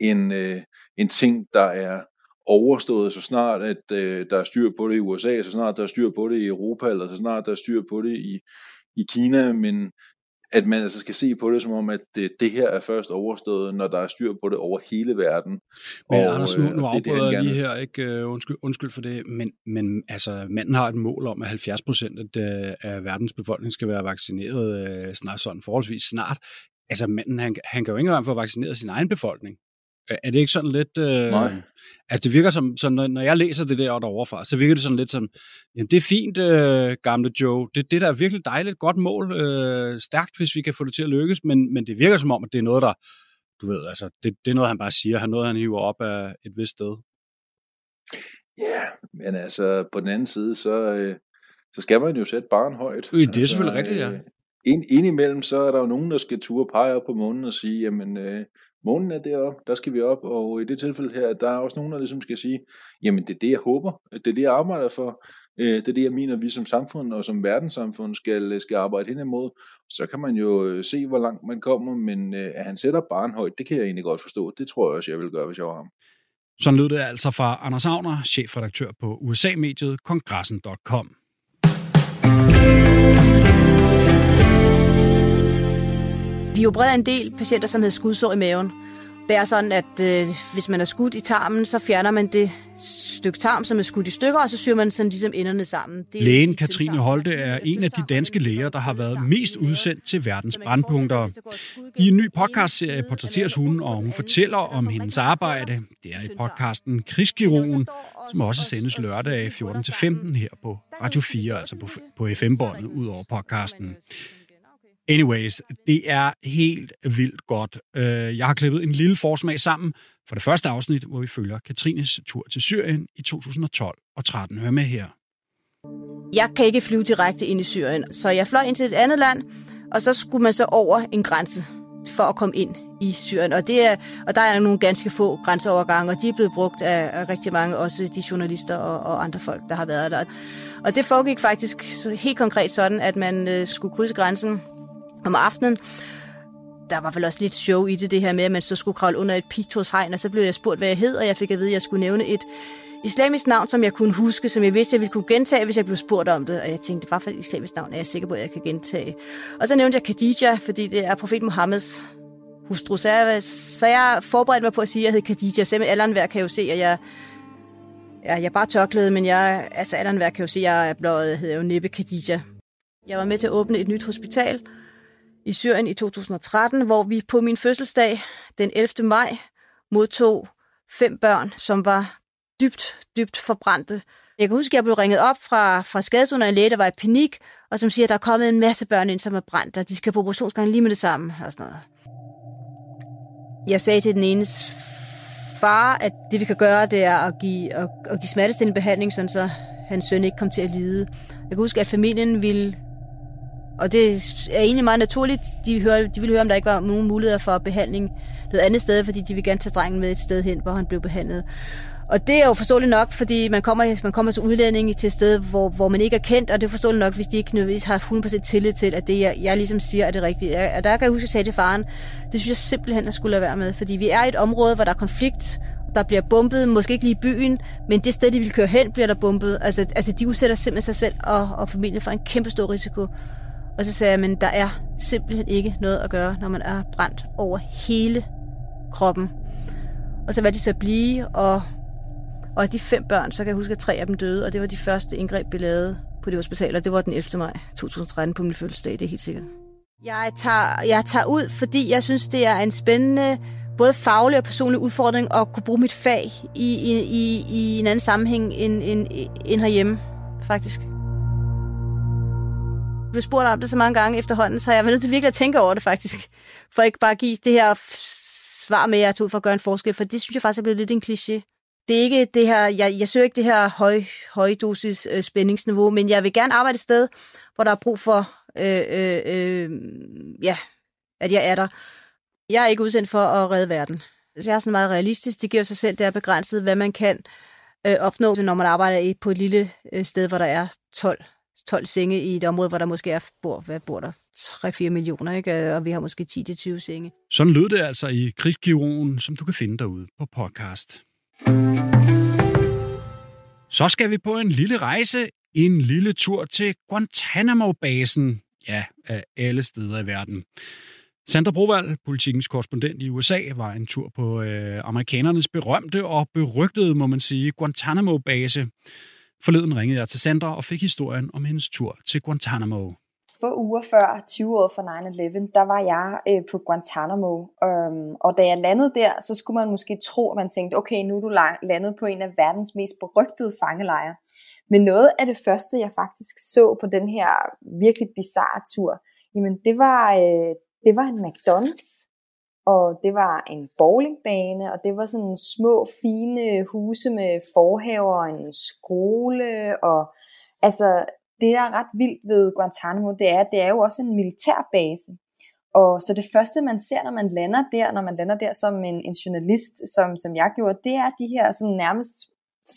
en, øh, en ting, der er overstået, så snart at øh, der er styr på det i USA, så snart der er styr på det i Europa, eller så snart der er styr på det i, i Kina, men at man altså skal se på det som om, at det, det her er først overstået, når der er styr på det over hele verden. Men og, Anders, nu, øh, nu afbryder jeg lige her, ikke uh, undskyld, undskyld for det, men, men altså, manden har et mål om, at 70 procent af, af verdens befolkning skal være vaccineret snart, sådan forholdsvis snart. Altså manden, han, han kan jo ikke engang få vaccineret sin egen befolkning. Er det ikke sådan lidt... Øh, Nej. Altså det virker som, så når, når jeg læser det der derovre så virker det sådan lidt som, jamen det er fint, øh, gamle Joe, det, det der er virkelig dejligt, godt mål, øh, stærkt, hvis vi kan få det til at lykkes, men, men det virker som om, at det er noget, der, du ved, altså det, det er noget, han bare siger, han noget, han hiver op af et vist sted. Ja, men altså på den anden side, så, øh, så skal man jo sætte barn højt. Øh, det er altså, selvfølgelig rigtigt, ja. Øh, ind, indimellem, så er der jo nogen, der skal ture pege op på månen og sige, jamen, øh, månen er deroppe, der skal vi op, og i det tilfælde her, der er også nogen, der ligesom skal sige, jamen, det er det, jeg håber, det er det, jeg arbejder for, øh, det er det, jeg mener, vi som samfund og som verdenssamfund skal, skal arbejde hen imod. Så kan man jo øh, se, hvor langt man kommer, men øh, at han sætter barn højt, det kan jeg egentlig godt forstå. Det tror jeg også, jeg vil gøre, hvis jeg var ham. Sådan lød det altså fra Anders Agner, chefredaktør på USA-mediet kongressen.com. Vi opererede en del patienter, som havde skudsår i maven. Det er sådan, at øh, hvis man er skudt i tarmen, så fjerner man det stykke tarm, som er skudt i stykker, og så syr man sådan ligesom enderne sammen. Det Lægen Katrine Holte er en af de danske læger, der har været mest udsendt til verdens brandpunkter. I en ny podcastserie portrætteres hun, og hun fortæller om hendes arbejde. Det er i podcasten Krigskirurgen, som også sendes lørdag 14-15 her på Radio 4, altså på, på FM-båndet, ud over podcasten. Anyways, det er helt vildt godt. Øh, jeg har klippet en lille forsmag sammen for det første afsnit, hvor vi følger Katrines tur til Syrien i 2012 og 13. Hør med her. Jeg kan ikke flyve direkte ind i Syrien, så jeg fløj ind til et andet land, og så skulle man så over en grænse for at komme ind i Syrien. Og, det er, og der er nogle ganske få grænseovergange, og de er blevet brugt af, af rigtig mange, også de journalister og, og andre folk, der har været der. Og det foregik faktisk helt konkret sådan, at man øh, skulle krydse grænsen om aftenen. Der var vel også lidt show i det, det her med, at man så skulle kravle under et pigtrådshegn, og så blev jeg spurgt, hvad jeg hed, og jeg fik at vide, at jeg skulle nævne et islamisk navn, som jeg kunne huske, som jeg vidste, jeg ville kunne gentage, hvis jeg blev spurgt om det. Og jeg tænkte, hvad for et islamisk navn er jeg sikker på, at jeg kan gentage? Og så nævnte jeg Khadija, fordi det er profet Muhammeds hustru. Så jeg, så jeg forberedte mig på at sige, at jeg hed Khadija. Selv med alderen hver kan jo se, at jeg, ja, jeg er bare tørklæde, men jeg, altså alderen hver kan jo se, at jeg er blevet, hedder jo Nebbe Khadija. Jeg var med til at åbne et nyt hospital, i Syrien i 2013, hvor vi på min fødselsdag den 11. maj modtog fem børn, som var dybt, dybt forbrændte. Jeg kan huske, at jeg blev ringet op fra, fra skadesunden af en læge, der var i panik, og som siger, at der er kommet en masse børn ind, som er brændt, og de skal på operationsgangen lige med det samme, og sådan noget. Jeg sagde til den ene far, at det vi kan gøre, det er at give, at, at give smertestillende behandling, sådan så hans søn ikke kom til at lide. Jeg kan huske, at familien ville og det er egentlig meget naturligt. De, hører, de ville høre, om der ikke var nogen muligheder for behandling noget andet sted, fordi de ville gerne tage drengen med et sted hen, hvor han blev behandlet. Og det er jo forståeligt nok, fordi man kommer, man kommer som udlænding til et sted, hvor, hvor man ikke er kendt, og det er forståeligt nok, hvis de ikke nødvendigvis har 100% tillid til, at det, jeg, jeg ligesom siger, er det rigtige. Og der kan jeg huske, at jeg sagde til faren, det synes jeg simpelthen, at skulle lade være med, fordi vi er i et område, hvor der er konflikt, der bliver bumpet, måske ikke lige i byen, men det sted, de vil køre hen, bliver der bumpet. Altså, altså de udsætter simpelthen sig selv og, og familien for en kæmpe stor risiko. Og så sagde jeg, men der er simpelthen ikke noget at gøre, når man er brændt over hele kroppen. Og så var de så at blive, og, og af de fem børn, så kan jeg huske, at tre af dem døde, og det var de første indgreb, vi lavede på det hospital, og det var den 11. maj 2013 på min fødselsdag, det er helt sikkert. Jeg tager, jeg tager ud, fordi jeg synes, det er en spændende, både faglig og personlig udfordring at kunne bruge mit fag i, i, i, i en anden sammenhæng end, end, end herhjemme, faktisk blevet spurgt om det så mange gange efterhånden, så jeg var nødt til virkelig at tænke over det faktisk, for ikke bare at give det her svar med, at jeg tog for at gøre en forskel, for det synes jeg faktisk er blevet lidt en kliché. Det er ikke det her, jeg, jeg søger ikke det her høj, højdosis øh, spændingsniveau, men jeg vil gerne arbejde et sted, hvor der er brug for, øh, øh, øh, ja, at jeg er der. Jeg er ikke udsendt for at redde verden. Så jeg er sådan meget realistisk. Det giver sig selv, det er begrænset, hvad man kan øh, opnå, når man arbejder på et lille øh, sted, hvor der er 12 12 senge i et område, hvor der måske er, bor, hvad bor der? 3-4 millioner, ikke? og vi har måske 10-20 senge. Sådan lød det altså i Krigskirurgen, som du kan finde derude på podcast. Så skal vi på en lille rejse, en lille tur til Guantanamo-basen, ja, af alle steder i verden. Sandra Brovald, politikens korrespondent i USA, var en tur på øh, amerikanernes berømte og berygtede, må man sige, Guantanamo-base. Forleden ringede jeg til Sandra og fik historien om hendes tur til Guantanamo. Få uger før 20 år fra 9-11, der var jeg øh, på Guantanamo, øhm, og da jeg landede der, så skulle man måske tro, at man tænkte, okay, nu er du landet på en af verdens mest berygtede fangelejre. Men noget af det første, jeg faktisk så på den her virkelig bizarre tur, jamen det var, øh, det var en McDonald's og det var en bowlingbane, og det var sådan små, fine huse med forhaver og en skole, og altså, det, der er ret vildt ved Guantanamo, det er, at det er jo også en militærbase. Og så det første, man ser, når man lander der, når man lander der som en, en journalist, som, som jeg gjorde, det er de her sådan nærmest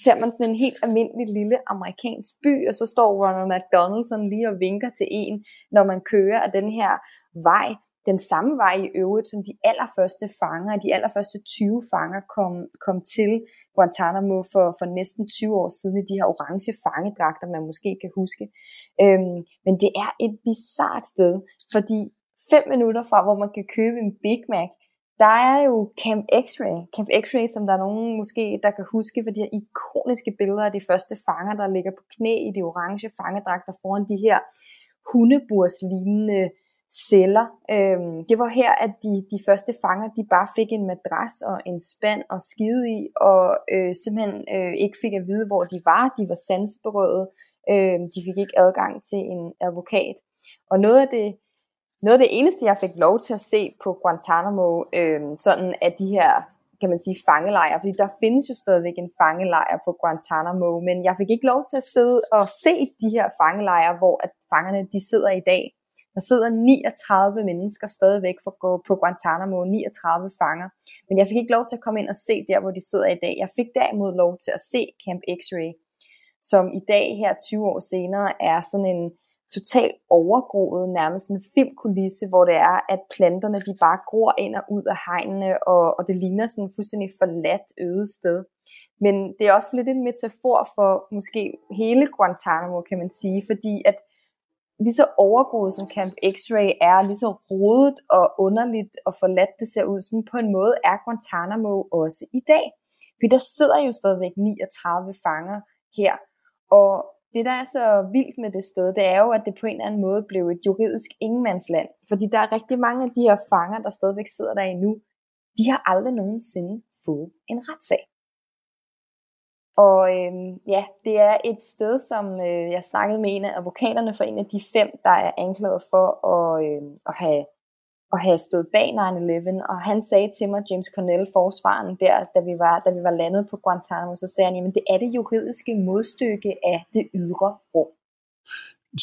ser man sådan en helt almindelig lille amerikansk by, og så står Ronald McDonald sådan lige og vinker til en, når man kører af den her vej, den samme vej i øvrigt, som de allerførste fanger, de allerførste 20 fanger kom, kom til Guantanamo for, for næsten 20 år siden i de her orange fangedragter, man måske kan huske. Øhm, men det er et bizart sted, fordi fem minutter fra, hvor man kan købe en Big Mac, der er jo Camp X-Ray. Camp X-Ray, som der er nogen måske, der kan huske for de her ikoniske billeder af de første fanger, der ligger på knæ i de orange fangedragter foran de her hundeburslignende celler. Øhm, det var her, at de, de første fanger, de bare fik en madras og en spand og skide i, og øh, simpelthen øh, ikke fik at vide, hvor de var. De var sansberøvet. Øh, de fik ikke adgang til en advokat. Og noget af det, noget af det eneste, jeg fik lov til at se på Guantanamo, øh, sådan at de her kan man sige, fangelejre, fordi der findes jo stadigvæk en fangelejr på Guantanamo, men jeg fik ikke lov til at sidde og se de her fangelejre, hvor at fangerne de sidder i dag. Der sidder 39 mennesker stadigvæk for at gå på Guantanamo, 39 fanger. Men jeg fik ikke lov til at komme ind og se der, hvor de sidder i dag. Jeg fik derimod lov til at se Camp X-Ray, som i dag her 20 år senere er sådan en totalt overgroet, nærmest en filmkulisse, hvor det er, at planterne de bare gror ind og ud af hegnene, og, og det ligner sådan en fuldstændig forladt øde sted. Men det er også lidt en metafor for måske hele Guantanamo, kan man sige, fordi at lige så overgået som Camp X-Ray er, lige så rodet og underligt og forladt det ser ud, sådan på en måde er Guantanamo også i dag. For der sidder jo stadigvæk 39 fanger her, og det, der er så vildt med det sted, det er jo, at det på en eller anden måde blev et juridisk ingenmandsland. Fordi der er rigtig mange af de her fanger, der stadigvæk sidder der endnu, de har aldrig nogensinde fået en retssag. Og øhm, ja, det er et sted, som øh, jeg snakkede med en af advokaterne for en af de fem, der er anklaget for at, øh, at have at have stået bag 9-11, og han sagde til mig, James Cornell, forsvaren der, da vi var, da vi var landet på Guantanamo, så sagde han, jamen det er det juridiske modstykke af det ydre rum.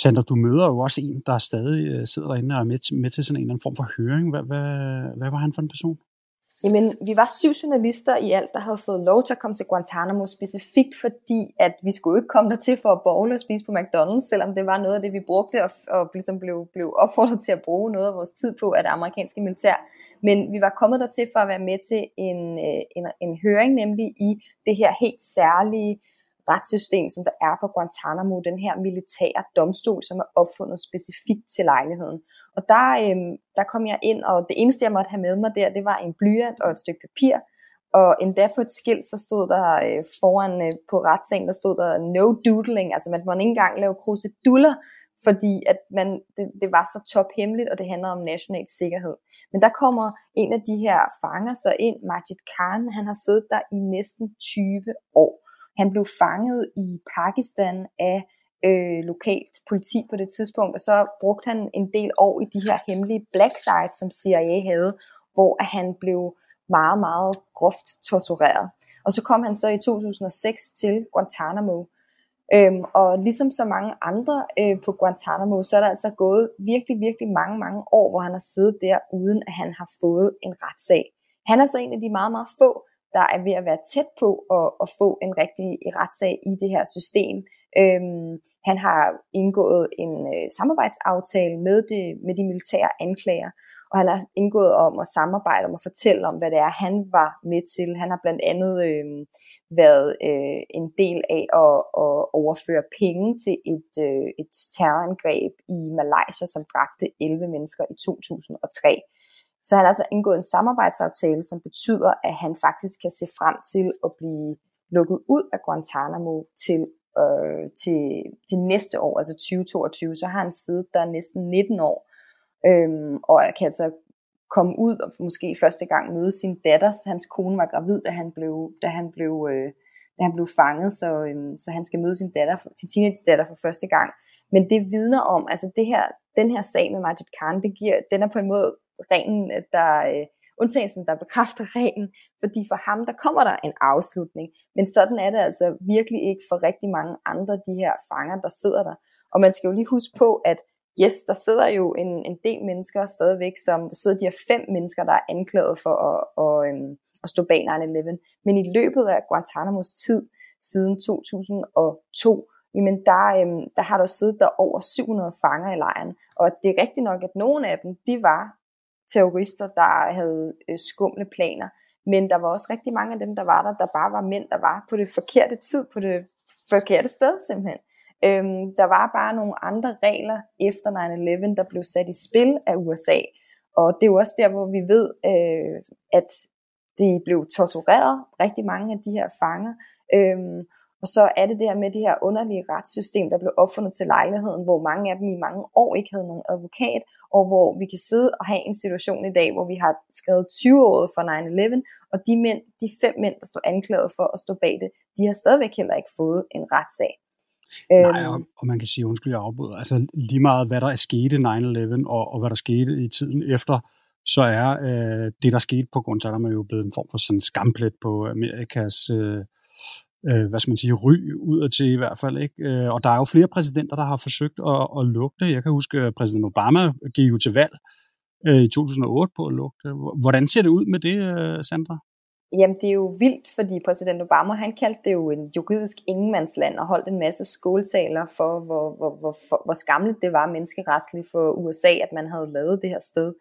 Sandra, du møder jo også en, der stadig øh, sidder derinde og er med til, med til sådan en eller anden form for høring. Hvad, hvad, hvad var han for en person? Jamen, vi var syv journalister i alt, der havde fået lov til at komme til Guantanamo, specifikt fordi, at vi skulle ikke komme der til for at bogle og spise på McDonald's, selvom det var noget af det, vi brugte og, og ligesom blev, blev opfordret til at bruge noget af vores tid på af det amerikanske militær. Men vi var kommet der til for at være med til en, øh, en, en høring, nemlig i det her helt særlige retssystem, som der er på Guantanamo, den her militære domstol, som er opfundet specifikt til lejligheden. Og der, øh, der kom jeg ind, og det eneste, jeg måtte have med mig der, det var en blyant og et stykke papir, og endda på et skilt, så stod der øh, foran øh, på retssagen, der stod der no doodling, altså man må ikke engang lave kruseduller, fordi at man, det, det var så top hemmeligt, og det handler om national sikkerhed. Men der kommer en af de her fanger så ind, Majid Khan, han har siddet der i næsten 20 år. Han blev fanget i Pakistan af øh, lokalt politi på det tidspunkt, og så brugte han en del år i de her hemmelige black sites, som CIA havde, hvor han blev meget, meget groft tortureret. Og så kom han så i 2006 til Guantanamo. Øhm, og ligesom så mange andre øh, på Guantanamo, så er der altså gået virkelig, virkelig mange, mange år, hvor han har siddet der, uden at han har fået en retssag. Han er så en af de meget, meget få, der er ved at være tæt på at, at få en rigtig retssag i det her system. Øhm, han har indgået en øh, samarbejdsaftale med, det, med de militære anklager, og han har indgået om at samarbejde om at fortælle om, hvad det er, han var med til. Han har blandt andet øh, været øh, en del af at, at overføre penge til et, øh, et terrorangreb i Malaysia, som dræbte 11 mennesker i 2003. Så han har altså indgået en samarbejdsaftale, som betyder, at han faktisk kan se frem til at blive lukket ud af Guantanamo til, øh, til, til næste år, altså 2022. Så har han siddet der næsten 19 år, øhm, og kan altså komme ud og måske første gang møde sin datter. Hans kone var gravid, da han blev, da han blev, øh, da han blev fanget, så, øh, så han skal møde sin datter, sin teenage datter for første gang. Men det vidner om, altså det her, den her sag med Majid Khan, det giver, den er på en måde reglen, øh, der, øh, undtagelsen, der bekræfter reglen, fordi for ham, der kommer der en afslutning. Men sådan er det altså virkelig ikke for rigtig mange andre de her fanger, der sidder der. Og man skal jo lige huske på, at yes, der sidder jo en, en del mennesker stadigvæk, som sidder de her fem mennesker, der er anklaget for at, at, øhm, at stå bag 9-11. Men i løbet af Guantanamos tid, siden 2002, jamen der, øhm, der har der siddet der over 700 fanger i lejren. Og det er rigtigt nok, at nogle af dem, de var terrorister, der havde øh, skumle planer. Men der var også rigtig mange af dem, der var der, der bare var mænd, der var på det forkerte tid, på det forkerte sted simpelthen. Øhm, der var bare nogle andre regler efter 9-11, der blev sat i spil af USA. Og det er jo også der, hvor vi ved, øh, at de blev tortureret, rigtig mange af de her fanger. Øhm, og så er det her med det her underlige retssystem, der blev opfundet til lejligheden, hvor mange af dem i mange år ikke havde nogen advokat, og hvor vi kan sidde og have en situation i dag, hvor vi har skrevet 20 år for 9-11, og de mænd, de fem mænd, der står anklaget for at stå bag det, de har stadigvæk heller ikke fået en retssag. Nej, og, og man kan sige, undskyld, jeg afbryder, altså lige meget, hvad der er sket i 9-11, og, og hvad der skete i tiden efter, så er øh, det, der skete på Guantanamo jo blevet en form for sådan en skamplet på Amerikas øh, øh, hvad skal man sige, ry ud til i hvert fald. Ikke? Øh, og der er jo flere præsidenter, der har forsøgt at, at lukke det. Jeg kan huske, at præsident Obama gik jo til valg øh, i 2008 på at lukke det. Hvordan ser det ud med det, øh, Sandra? Jamen, det er jo vildt, fordi præsident Obama, han kaldte det jo en juridisk ingenmandsland og holdt en masse skoletaler for, hvor, hvor, hvor, hvor, hvor skamligt det var menneskeretsligt for USA, at man havde lavet det her sted,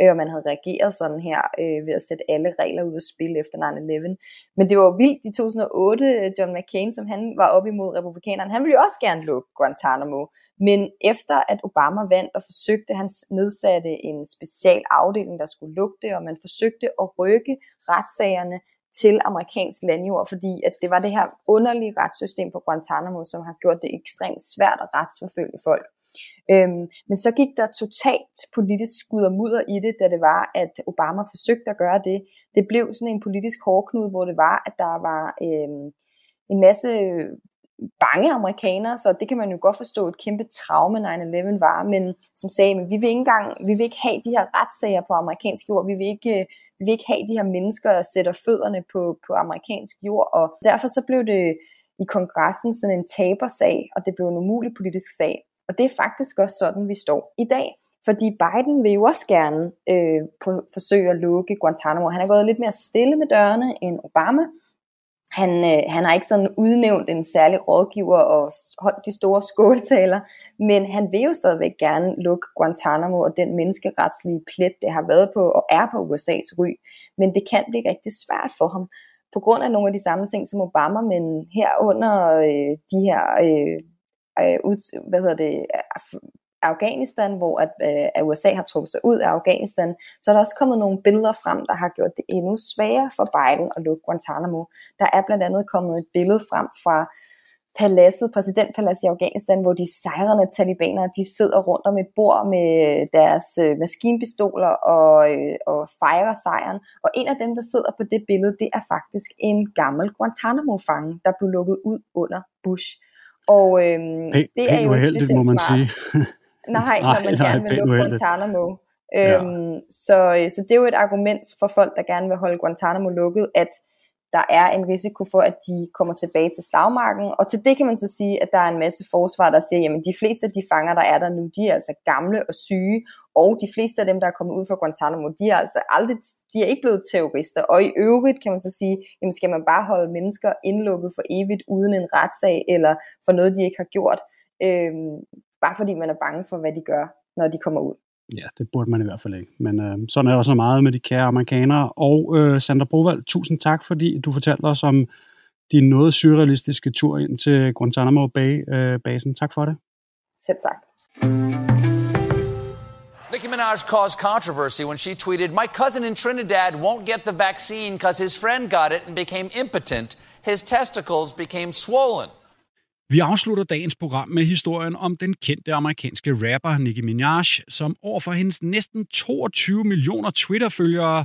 øh, og man havde reageret sådan her øh, ved at sætte alle regler ud af spil efter 9-11. Men det var jo vildt i 2008, øh, John McCain, som han var op imod republikanerne, han ville jo også gerne lukke Guantanamo, men efter at Obama vandt og forsøgte, han nedsatte en special afdeling, der skulle lukke det, og man forsøgte at rykke retssagerne til amerikansk landjord, fordi at det var det her underlige retssystem på Guantanamo, som har gjort det ekstremt svært at retsforfølge folk. Øhm, men så gik der totalt politisk skud og mudder i det, da det var, at Obama forsøgte at gøre det. Det blev sådan en politisk hårdknud, hvor det var, at der var øhm, en masse bange amerikanere, så det kan man jo godt forstå, et kæmpe traume 9-11 var, men som sagde, men vi vil ikke engang, vi vil ikke have de her retssager på amerikansk jord, vi vil ikke, vi vil ikke have de her mennesker, der sætter fødderne på, på amerikansk jord, og derfor så blev det i kongressen sådan en tabersag, og det blev en umulig politisk sag, og det er faktisk også sådan, vi står i dag. Fordi Biden vil jo også gerne øh, på, forsøge at lukke Guantanamo. Han er gået lidt mere stille med dørene end Obama, han, øh, han har ikke sådan udnævnt en særlig rådgiver og holdt de store skåltaler, men han vil jo stadigvæk gerne lukke Guantanamo og den menneskeretslige plet, det har været på og er på USA's ry. Men det kan blive rigtig svært for ham, på grund af nogle af de samme ting som Obama, men herunder øh, de her øh, øh, ud, hvad hedder det, Afghanistan, hvor at, øh, at USA har trukket sig ud af Afghanistan, så er der også kommet nogle billeder frem, der har gjort det endnu sværere for Biden at lukke Guantanamo. Der er blandt andet kommet et billede frem fra paladset, præsidentpaladset i Afghanistan, hvor de sejrende talibanere, de sidder rundt om et bord med deres øh, maskinpistoler og, øh, og fejrer sejren. Og en af dem, der sidder på det billede, det er faktisk en gammel Guantanamo-fange, der blev lukket ud under Bush. Og øhm, hey, det er jo ikke specielt smart. sige. Nej, når man nej, gerne vil lukke. Guantanamo. Øhm, så, så det er jo et argument for folk, der gerne vil holde Guantanamo lukket, at der er en risiko for, at de kommer tilbage til slagmarken. Og til det kan man så sige, at der er en masse forsvar, der siger, at de fleste af de fanger, der er der nu, de er altså gamle og syge, og de fleste af dem, der er kommet ud fra Guantanamo, de er altså aldrig, de er ikke blevet terrorister. Og i øvrigt kan man så sige, jamen skal man bare holde mennesker indlukket for evigt uden en retssag, eller for noget, de ikke har gjort, øhm, bare fordi man er bange for, hvad de gør, når de kommer ud. Ja, det burde man i hvert fald ikke. Men øh, sådan er der så meget med de kære amerikanere. Og øh, Sandra Brovald, tusind tak, fordi du fortalte os om din noget surrealistiske tur ind til Guantanamo Bay-basen. Øh, tak for det. Selv tak. Nicki Minaj caused controversy when she tweeted, My cousin in Trinidad won't get the vaccine because his friend got it and became impotent. His testicles became swollen. Vi afslutter dagens program med historien om den kendte amerikanske rapper Nicki Minaj, som overfor hendes næsten 22 millioner Twitter-følgere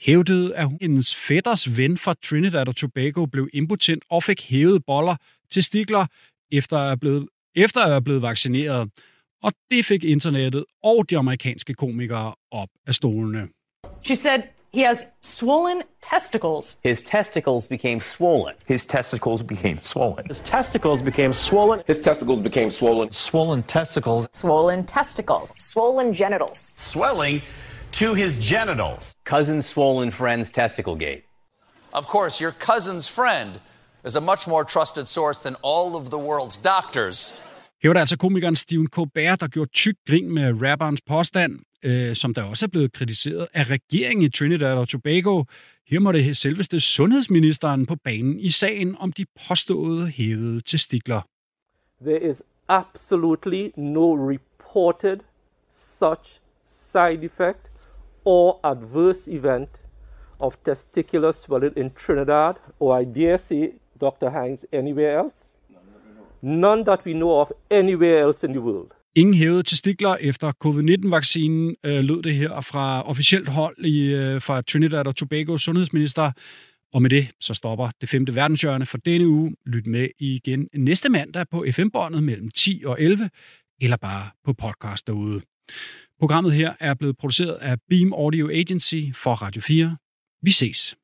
hævdede, at hendes fætters ven fra Trinidad og Tobago blev impotent og fik hævet boller til stikler efter at blevet, efter at være blevet vaccineret. Og det fik internettet og de amerikanske komikere op af stolene. She said He has swollen testicles. His testicles became swollen. His testicles became swollen. His testicles became swollen. His testicles became swollen. Swollen testicles. Swollen testicles. Swollen genitals. Swelling to his genitals. Cousin swollen friend's testicle gate. Of course, your cousin's friend is a much more trusted source than all of the world's doctors. Her var det altså komikeren Stephen Colbert, der gjorde tyk grin med rapperens påstand, øh, som der også er blevet kritiseret af regeringen i Trinidad og Tobago. Her må det selveste sundhedsministeren på banen i sagen om de påståede hævede testikler. There is absolutely no reported such side effect or adverse event of testicular swelling in Trinidad, or I dare say, Dr. Hines, anywhere else. None that we know of anywhere else in the world. Ingen hævede testikler efter covid-19-vaccinen, øh, lød det her fra officielt hold i, øh, fra Trinidad og Tobago sundhedsminister. Og med det, så stopper det femte verdenshjørne for denne uge. Lyt med igen næste mandag på FM-båndet mellem 10 og 11, eller bare på podcast derude. Programmet her er blevet produceret af Beam Audio Agency for Radio 4. Vi ses.